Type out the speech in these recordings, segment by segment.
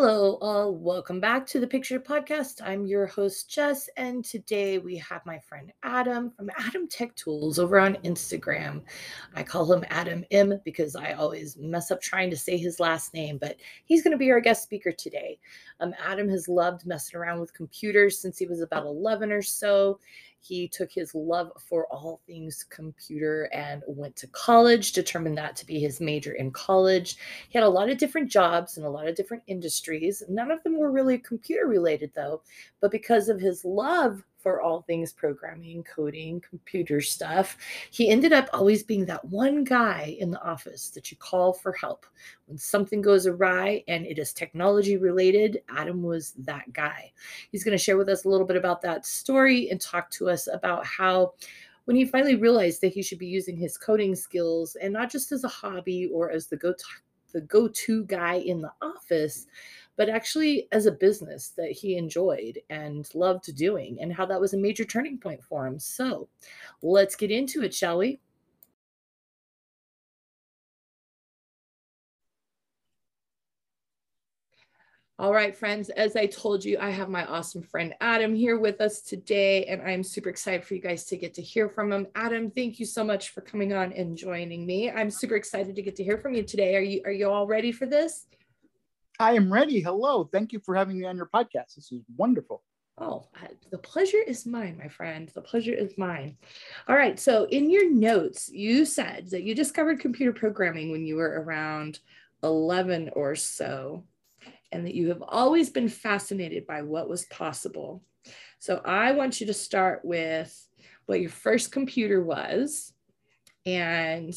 Hello, all. Welcome back to the Picture Podcast. I'm your host, Jess, and today we have my friend Adam from Adam Tech Tools over on Instagram. I call him Adam M because I always mess up trying to say his last name, but he's going to be our guest speaker today. Um, Adam has loved messing around with computers since he was about 11 or so. He took his love for all things computer and went to college, determined that to be his major in college. He had a lot of different jobs in a lot of different industries. None of them were really computer related, though. But because of his love for all things programming, coding, computer stuff. He ended up always being that one guy in the office that you call for help. When something goes awry and it is technology related, Adam was that guy. He's going to share with us a little bit about that story and talk to us about how when he finally realized that he should be using his coding skills and not just as a hobby or as the go the go-to guy in the office but actually as a business that he enjoyed and loved doing, and how that was a major turning point for him. So let's get into it, shall we? All right, friends, as I told you, I have my awesome friend Adam here with us today, and I'm super excited for you guys to get to hear from him. Adam, thank you so much for coming on and joining me. I'm super excited to get to hear from you today. Are you are you all ready for this? I am ready. Hello. Thank you for having me on your podcast. This is wonderful. Oh, the pleasure is mine, my friend. The pleasure is mine. All right. So, in your notes, you said that you discovered computer programming when you were around 11 or so, and that you have always been fascinated by what was possible. So, I want you to start with what your first computer was and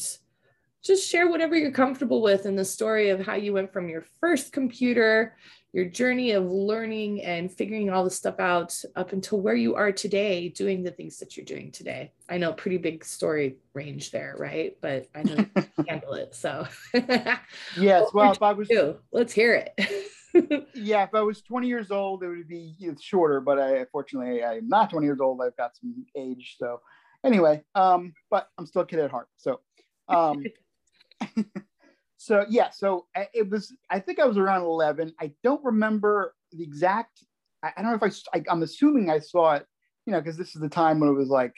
just share whatever you're comfortable with in the story of how you went from your first computer, your journey of learning and figuring all this stuff out up until where you are today doing the things that you're doing today. I know pretty big story range there, right? But I know you can handle it. So yes, well, if I was let's hear it. yeah, if I was 20 years old, it would be shorter, but I unfortunately I'm not 20 years old. I've got some age. So anyway, um, but I'm still a kid at heart. So um so yeah, so eh, it was. I think I was around eleven. I don't remember the exact. I, I don't know if I, I. I'm assuming I saw it. You know, because this is the time when it was like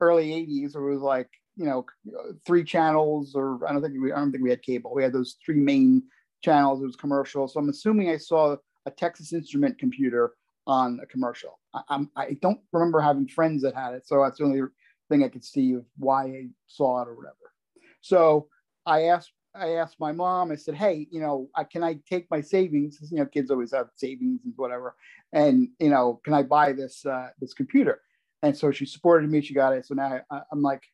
early '80s, or it was like you know uh, three channels, or I don't think we. I don't think we had cable. We had those three main channels. It was commercial. So I'm assuming I saw a Texas Instrument computer on a commercial. I, I'm, I don't remember having friends that had it, so that's the only thing I could see of why I saw it or whatever. So I asked I asked my mom, I said, hey, you know, I, can I take my savings? You know, kids always have savings and whatever. And, you know, can I buy this, uh, this computer? And so she supported me, she got it. So now I, am like,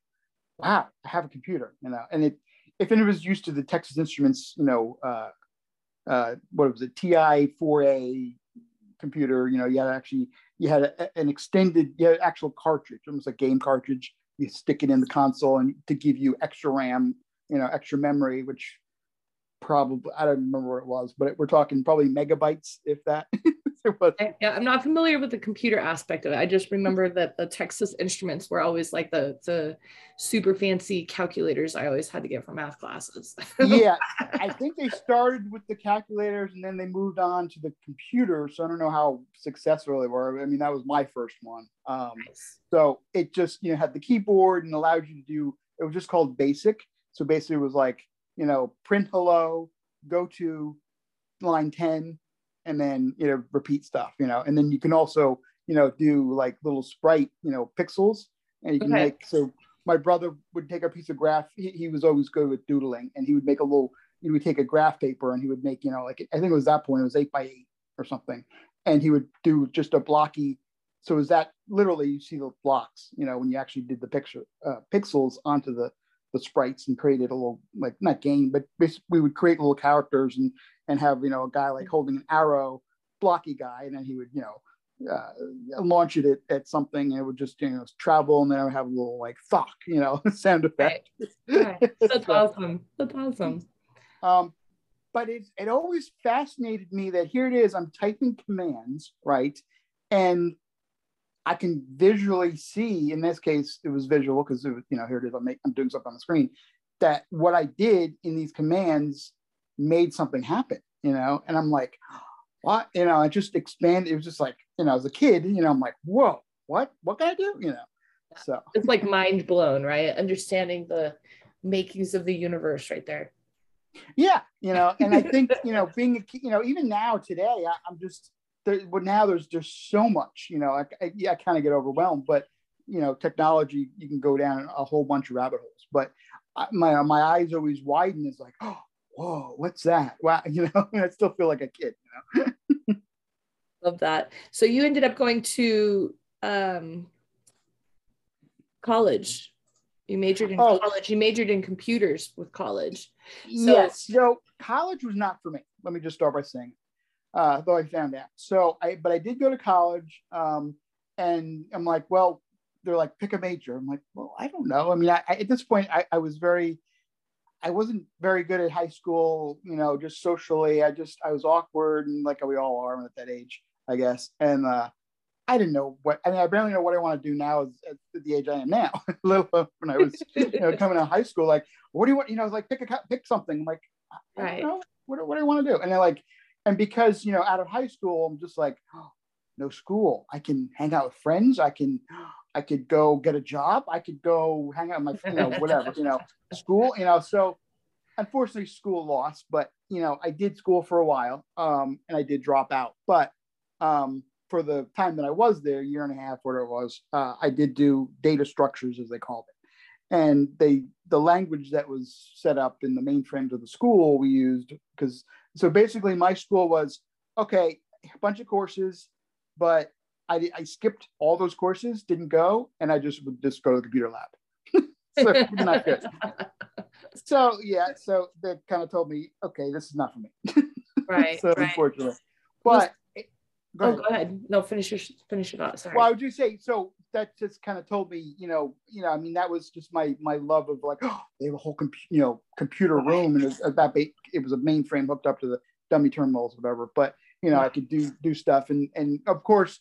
wow, I have a computer, you know, and it, if it was used to the Texas Instruments, you know, uh, uh, what was it, TI 4A computer, you know, you had actually, you had a, an extended, you had actual cartridge, almost a game cartridge. You stick it in the console and to give you extra RAM you know extra memory which probably i don't remember what it was but we're talking probably megabytes if that. Yeah i'm not familiar with the computer aspect of it. I just remember that the texas instruments were always like the the super fancy calculators i always had to get for math classes. Yeah i think they started with the calculators and then they moved on to the computer so i don't know how successful they were. I mean that was my first one. Um, nice. so it just you know had the keyboard and allowed you to do it was just called basic so basically, it was like, you know, print hello, go to line 10, and then, you know, repeat stuff, you know, and then you can also, you know, do like little sprite, you know, pixels, and you can okay. make, so my brother would take a piece of graph. He, he, was always good with doodling, and he would make a little. He would take a graph paper and he would make, you know, like I think it was that point. It was eight by eight or something, and he would do just a blocky. So is that literally you see the blocks, you know, when you actually did the picture uh, pixels onto the the sprites and created a little like not game, but we would create little characters and and have you know a guy like holding an arrow, blocky guy, and then he would you know uh, launch it at, at, something and it would just you know travel and then I would have a little like fuck you know sound effect. Right. Right. That's awesome. That's awesome. Um, but it it always fascinated me that here it is I'm typing commands right, and I can visually see, in this case, it was visual because it was, you know, here it is, I'm, make, I'm doing something on the screen, that what I did in these commands made something happen, you know? And I'm like, what? You know, I just expand. It was just like, you know, as a kid, you know, I'm like, whoa, what? What can I do? You know, so it's like mind blown, right? Understanding the makings of the universe right there. Yeah, you know, and I think you know, being a, you know, even now today, I, am just there. But now there's just so much, you know, I, I, I kind of get overwhelmed. But you know, technology, you can go down a whole bunch of rabbit holes. But I, my my eyes always widen. It's like, oh, whoa, what's that? Wow, you know, I still feel like a kid. You know? Love that. So you ended up going to um, college. You majored in oh. college. You majored in computers with college. So, yes. So college was not for me. Let me just start by saying, uh, though I found out. So I, but I did go to college, um, and I'm like, well, they're like, pick a major. I'm like, well, I don't know. I mean, I, I, at this point, I, I was very, I wasn't very good at high school. You know, just socially, I just I was awkward and like we all are at that age, I guess. And uh, I didn't know what I mean. I barely know what I want to do now at the age I am now. Little when I was you know coming out of high school, like what do you want? You know, like pick a pick something. I'm like, I right. don't know. What, what do I want to do? And then like, and because you know, out of high school, I'm just like, oh, no school. I can hang out with friends. I can, I could go get a job. I could go hang out with my, you know, whatever, you know, school. You know, so unfortunately, school lost. But you know, I did school for a while, um, and I did drop out. But um, for the time that I was there, year and a half, whatever it was, uh, I did do data structures as they called it, and they the language that was set up in the mainframes of the school we used because so basically my school was okay, a bunch of courses, but I, I skipped all those courses, didn't go, and I just would just go to the computer lab. so not good. So yeah, so they kind of told me, okay, this is not for me. Right. so right. unfortunately, but oh, Go oh, ahead. go ahead. No, finish your finish your thought. Sorry. Well, I would just say so. That just kind of told me, you know, you know, I mean, that was just my my love of like, oh, they have a whole, comp- you know, computer room, and it was, that it was a mainframe hooked up to the dummy terminals, whatever. But you know. I could do do stuff, and and of course,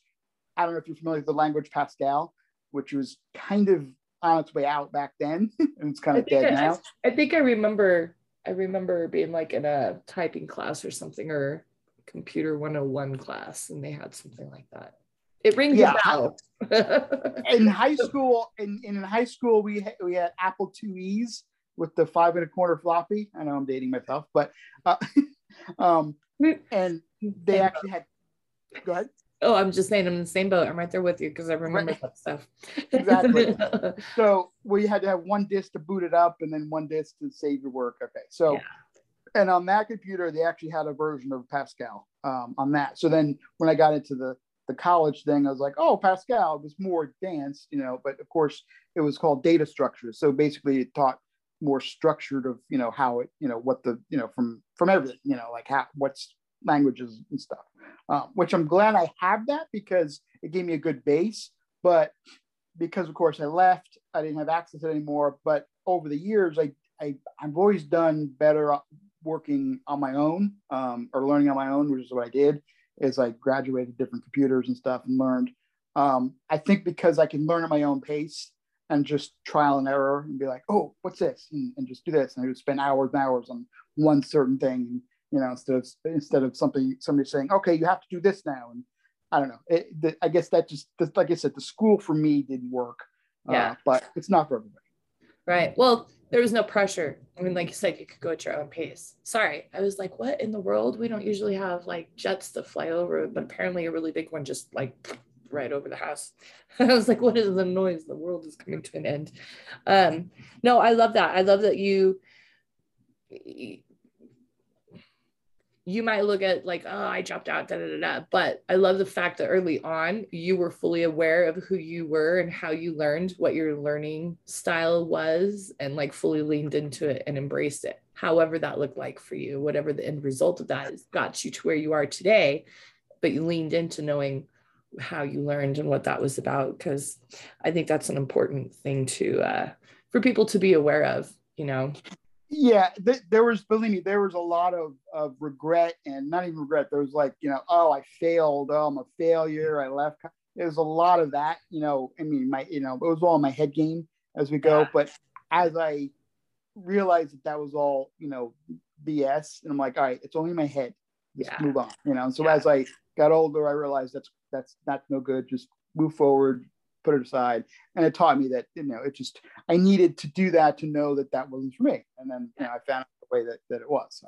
I don't know if you're familiar with the language Pascal, which was kind of on its way out back then, and it's kind of dead I, now. I think I remember I remember being like in a typing class or something, or computer 101 class and they had something like that it rings yeah. a bell in high school in, in high school we had, we had apple IIe's with the five and a quarter floppy i know i'm dating myself but uh, um and they actually had go ahead Oh, I'm just saying I'm in the same boat. I'm right there with you because I remember right. that stuff. exactly. so we had to have one disk to boot it up and then one disk to save your work. Okay. So yeah and on that computer, they actually had a version of Pascal um, on that. So then when I got into the the college thing, I was like, oh, Pascal was more advanced, you know, but of course it was called data structures. So basically it taught more structured of, you know, how it, you know, what the, you know, from, from everything, you know, like how, what's languages and stuff, um, which I'm glad I have that because it gave me a good base, but because of course I left, I didn't have access to it anymore. But over the years, I, I I've always done better working on my own um, or learning on my own, which is what I did, is I graduated different computers and stuff and learned. Um, I think because I can learn at my own pace and just trial and error and be like, oh, what's this? And, and just do this. And I would spend hours and hours on one certain thing, you know, instead of instead of something somebody saying, okay, you have to do this now. And I don't know. It, the, I guess that just like I said, the school for me didn't work. Uh, yeah. Uh, but it's not for everybody. Right. Well, there was no pressure. I mean, like you said, you could go at your own pace. Sorry, I was like, what in the world? We don't usually have like jets that fly over, but apparently a really big one just like right over the house. I was like, what is the noise? The world is coming to an end. Um, no, I love that. I love that you you might look at like, oh, I dropped out, da da da da. But I love the fact that early on you were fully aware of who you were and how you learned, what your learning style was, and like fully leaned into it and embraced it. However, that looked like for you, whatever the end result of that is, got you to where you are today. But you leaned into knowing how you learned and what that was about. Cause I think that's an important thing to uh, for people to be aware of, you know yeah th- there was believe me there was a lot of, of regret and not even regret there was like you know oh i failed oh i'm a failure i left there's a lot of that you know i mean my you know it was all my head game as we go yeah. but as i realized that that was all you know bs and i'm like all right it's only my head just Yeah. move on, you know. And so Yeah. as I got older, I realized that's that's not no good. Just move forward, put it aside, and it taught me that you know it just I needed to do that to know that that wasn't for me, and then you know I found the way that that it was. So.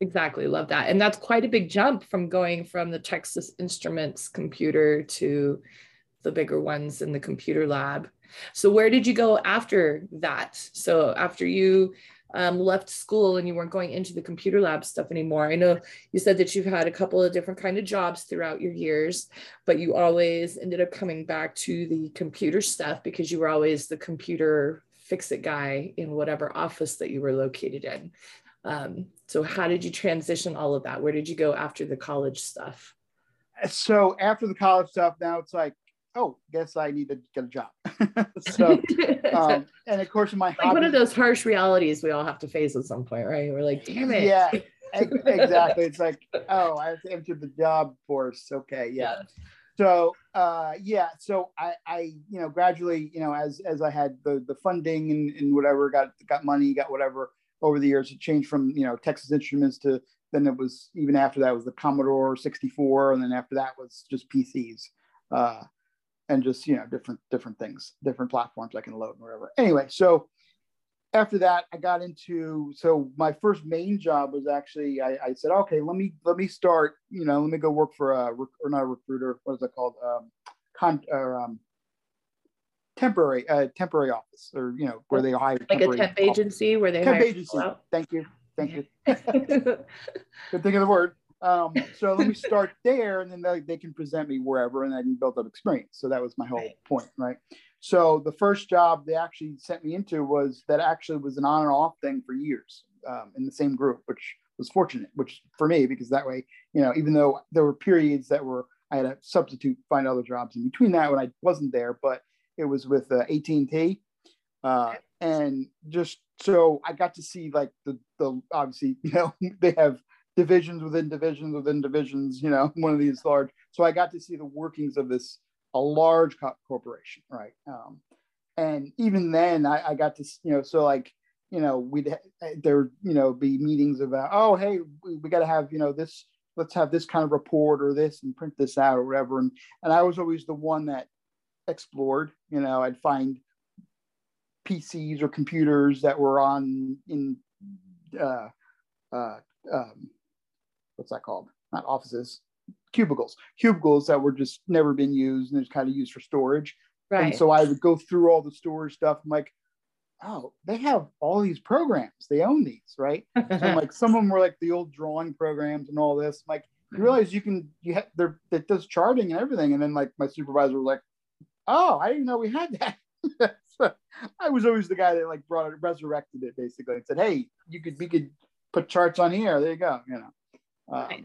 Exactly, love that. And that's quite a big jump from going from the Texas Instruments computer to the bigger ones in the computer lab. So, where did you go after that? So, after you um, left school and you weren't going into the computer lab stuff anymore, I know you said that you've had a couple of different kind of jobs throughout your years, but you always ended up coming back to the computer stuff because you were always the computer fix it guy in whatever office that you were located in. Um, so how did you transition all of that? Where did you go after the college stuff? So after the college stuff, now it's like, oh, guess I need to get a job. so, um, and of course, my like one of those harsh realities we all have to face at some point, right? We're like, damn it. Yeah, exactly. It's like, oh, I have to enter the job force. Okay, yeah. So, uh, yeah. So I, I, you know, gradually, you know, as as I had the the funding and, and whatever, got got money, got whatever over the years, it changed from you know Texas Instruments to then it was even after that was the Commodore 64, and then after that was just PCs. Uh, and just you know different different things different platforms i can load and whatever. Anyway so after that i got into so my first main job was actually i, I said okay let me let me start you know let me go work for a or not a recruiter what is it called? Um con or um temporary uh temporary office or you know where they hire like a temp office. agency where they temp hire agency. thank you. Thank you. Good thing of the word um, so let me start there and then they, they can present me wherever and I can build up experience. So that was my whole Right. point, right? So the first job they actually sent me into was that actually was an on and off thing for years um, in the same group, which was fortunate, which for me, because that way, you know, even though there were periods that were, I had to substitute, find other jobs in between that when I wasn't there, but it was with uh, AT&T. Uh, and just so I got to see like the, the obviously, you know, they have divisions within divisions within divisions, you know, one of these large. So I got to see the workings of this, a large co- corporation, right? Um, and even then, I, I got to, you know, so like, you know, we'd there, you know, be meetings about, oh, hey, we, we got to have, you know, this, let's have this kind of report or this and print this out or whatever. And and I was always the one that explored, you know, I'd find PCs or computers that were on in uh, uh, um, what's that called? Not offices, cubicles, cubicles that were just never been used and it's kind of used for storage. right. And so I would go through all the storage stuff. I'm like, oh, they have all these programs. They own these, right? So I'm like, some of them were like the old drawing programs and all this. I'm like, you mm-hmm. realize you can, you have, there, that does charting and everything. And then like my supervisor was like, oh, I didn't know we had that. so I was always the guy that like brought it, resurrected it basically and said, hey, you could, we could put charts on here. There you go. You know. Um, Nice.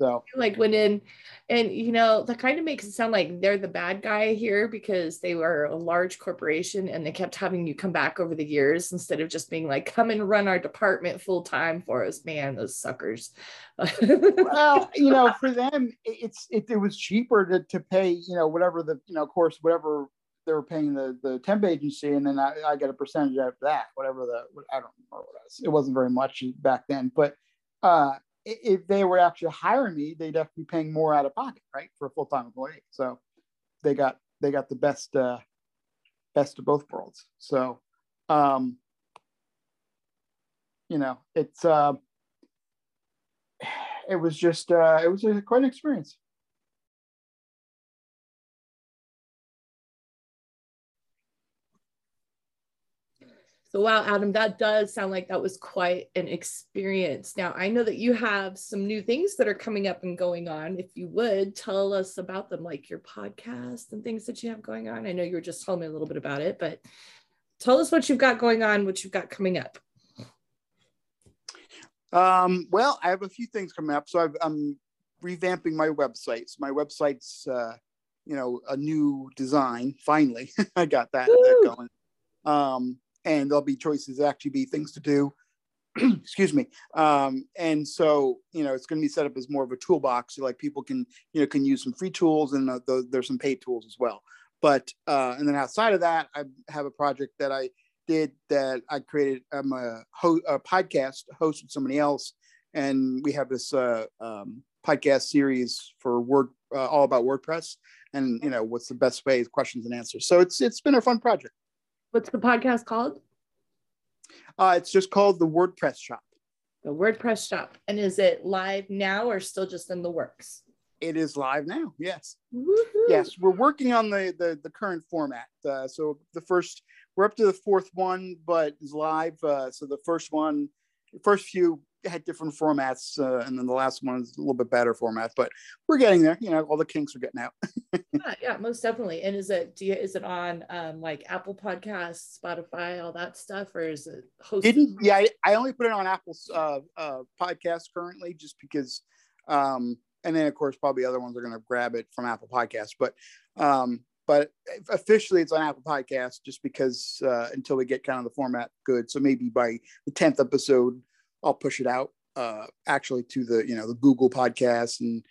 so like went in and you know that kind of makes it sound like they're the bad guy here because they were a large corporation and they kept having you come back over the years instead of just being like come and run our department full time for us man those suckers well, you know, for them, it- it's it, it was cheaper to, to pay, you know, whatever the, you know, of course, whatever they were paying the the temp agency, and then I, I get a percentage out of that, whatever the I don't remember what it was. It wasn't very much back then, but uh, if they were actually hiring me, they'd have to be paying more out of pocket, right, for a full time employee. So they got they got the best uh, best of both worlds. So, um, you know, it's. Uh, it was just uh, it was quite an experience. So, wow, Adam, that does sound like that was quite an experience. Now, I know that you have some new things that are coming up and going on. If you would tell us about them, like your podcast and things that you have going on. I know you were just telling me a little bit about it, but tell us what you've got going on, what you've got coming up. Um, well, I have a few things coming up, so I've, I'm revamping my website. So my website's uh, you know a new design. Finally, I got that, that going. Um, and there'll be choices actually be things to do. Excuse me. Um, and so you know it's going to be set up as more of a toolbox, so like people can you know can use some free tools and uh, th- there's some paid tools as well. But uh, and then outside of that, I have a project that I did that I created. I'm a, ho- a podcast host with somebody else, and we have this uh, um, podcast series for Word, uh, all about WordPress, and you know what's the best way, questions and answers. So it's it's been a fun project. What's the podcast called? Uh, it's just called the WordPress Shop. The WordPress Shop, and is it live now or still just in the works? It is live now. Yes. Woo-hoo. Yes, we're working on the the, the current format. Uh, so the first, we're up to the fourth one, but it's live. Uh, so the first one, first few had different formats, uh, and then the last one is a little bit better format. But we're getting there. You know, all the kinks are getting out. yeah, yeah, most definitely. And is it do you is it on um, like Apple Podcasts, Spotify, all that stuff, or is it hosted? Didn't yeah, I, I only put it on Apple's uh, uh, podcast currently, just because. Um, and then of course probably other ones are going to grab it from Apple Podcasts, but um, but officially it's on Apple Podcasts just because uh, until we get kind of the format good. So maybe by the tenth episode, I'll push it out uh, actually to the you know the Google Podcast and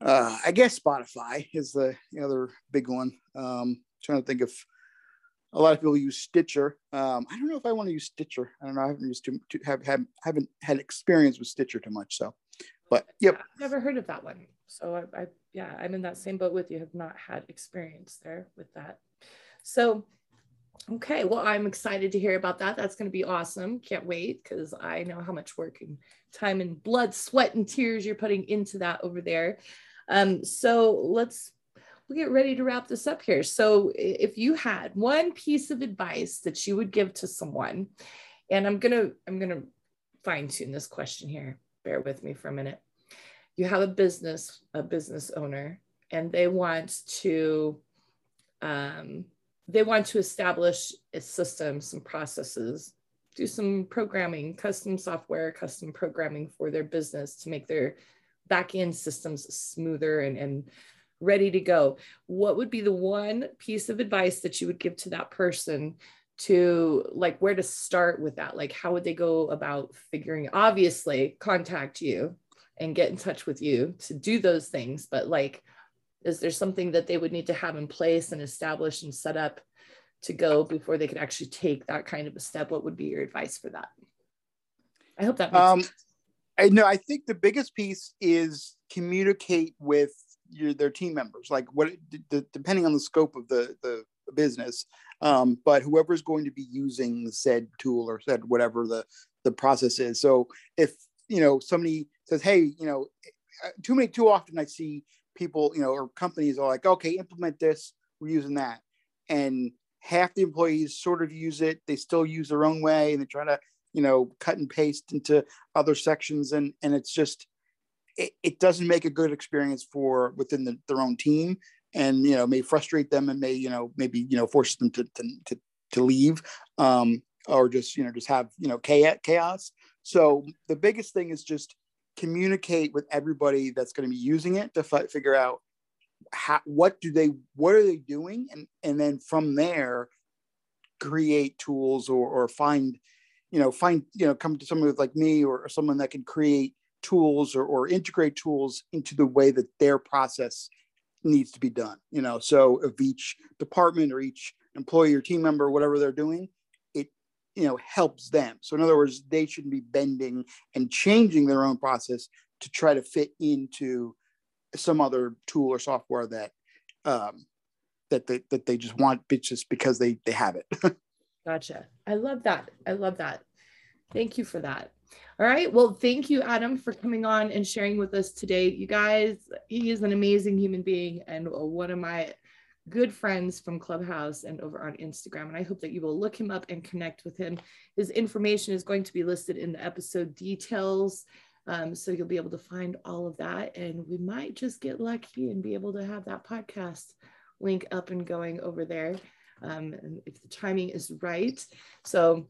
uh, I guess Spotify is the, the other big one. Um, trying to think of a lot of people use Stitcher. Um, I don't know if I want to use Stitcher. I don't know. I haven't used to, to have, have haven't had experience with Stitcher too much. So, but yep. I've never heard of that one. So I, I yeah, I'm in that same boat with you. Have not had experience there with that. So okay, well, I'm excited to hear about that. That's going to be awesome. Can't wait because I know how much work and time and blood, sweat, and tears you're putting into that over there. Um, so let's we'll get ready to wrap this up here. So if you had one piece of advice that you would give to someone, and I'm gonna I'm gonna fine tune this question here. Bear with me for a minute. You have a business, a business owner, and they want to um, they want to establish a system, some processes, do some programming, custom software, custom programming for their business to make their back end systems smoother and, and ready to go. What would be the one piece of advice that you would give to that person to like where to start with that? Like, how would they go about figuring? Obviously, contact you and get in touch with you to do those things, but like, is there something that they would need to have in place and establish and set up to go before they could actually take that kind of a step? What would be your advice for that? I hope that makes um, sense. I know. I think the biggest piece is communicate with your their team members. Like what, d- depending on the scope of the the business, um, but whoever's going to be using said tool or said whatever the the process is. So if you know somebody says, "Hey, you know," too many too often I see people, you know, or companies are like, "Okay, implement this. We're using that," and half the employees sort of use it. They still use their own way, and they try to you know cut and paste into other sections and and it's just it, it doesn't make a good experience for within the, their own team and you know may frustrate them and may you know maybe you know force them to to to, to leave um or just you know just have you know chaos so the biggest thing is just communicate with everybody that's going to be using it to f- figure out how, what do they what are they doing? And and then from there create tools or or find you know find you know come to someone like me or, or someone that can create tools or, or integrate tools into the way that their process needs to be done you know? So if each department or each employee or team member whatever they're doing you know helps them so in other words they shouldn't be bending and changing their own process to try to fit into some other tool or software that um that they, that they just want just because they they have it Gotcha. I love that. I love that. Thank you for that. All right. Well, thank you, Adam, for coming on and sharing with us today. You guys, he is an amazing human being and one of my good friends from Clubhouse and over on Instagram. And I hope that you will look him up and connect with him. His information is going to be listed in the episode details. Um, so you'll be able to find all of that. And we might just get lucky and be able to have that podcast link up and going over there um, if the timing is right. So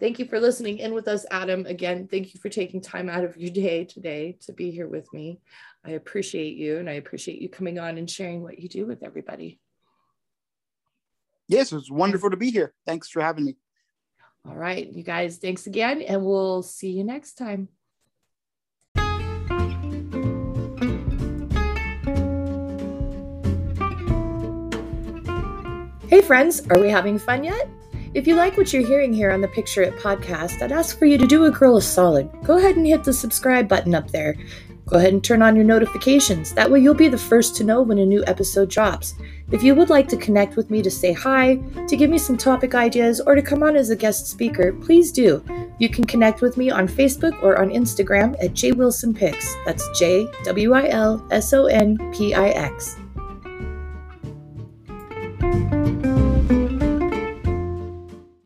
thank you for listening in with us, Adam. Again, thank you for taking time out of your day today to be here with me. I appreciate you and I appreciate you coming on and sharing what you do with everybody. Yes, it's wonderful to be here. Thanks for having me. All right, you guys, thanks again, and we'll see you next time. Hey friends, are we having fun yet? If you like what you're hearing here on the Picture It podcast, I'd ask for you to do a girl a solid. Go ahead and hit the subscribe button up there. Go ahead and turn on your notifications. That way, you'll be the first to know when a new episode drops. If you would like to connect with me to say hi, to give me some topic ideas, or to come on as a guest speaker, please do. You can connect with me on Facebook or on Instagram at jwilsonpix. That's J W I L S O N P I X.